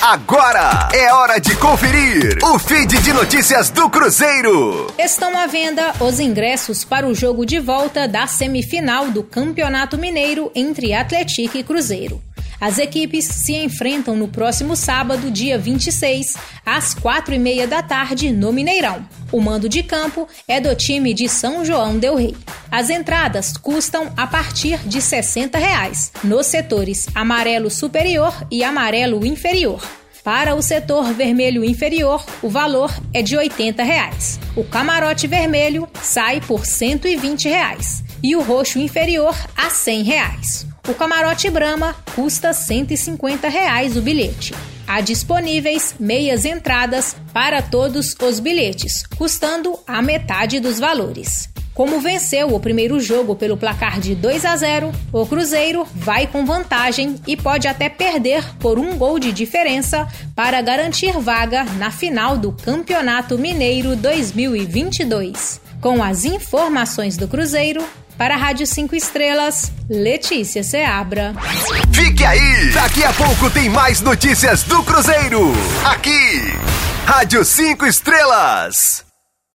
Agora é hora de conferir o feed de notícias do Cruzeiro. Estão à venda os ingressos para o jogo de volta da semifinal do Campeonato Mineiro entre Atlético e Cruzeiro. As equipes se enfrentam no próximo sábado, dia 26, às quatro e meia da tarde, no Mineirão. O mando de campo é do time de São João del Rei. As entradas custam a partir de 60 reais, nos setores amarelo superior e amarelo inferior. Para o setor vermelho inferior, o valor é de 80 reais. O camarote vermelho sai por 120 reais, e o roxo inferior a 100 reais. O camarote Brahma custa 150 reais o bilhete. Há disponíveis meias entradas para todos os bilhetes, custando a metade dos valores. Como venceu o primeiro jogo pelo placar de 2 a 0, o Cruzeiro vai com vantagem e pode até perder por um gol de diferença para garantir vaga na final do Campeonato Mineiro 2022. Com as informações do Cruzeiro, para a Rádio 5 Estrelas, Letícia Seabra. Fique aí! Daqui a pouco tem mais notícias do Cruzeiro. Aqui, Rádio 5 Estrelas.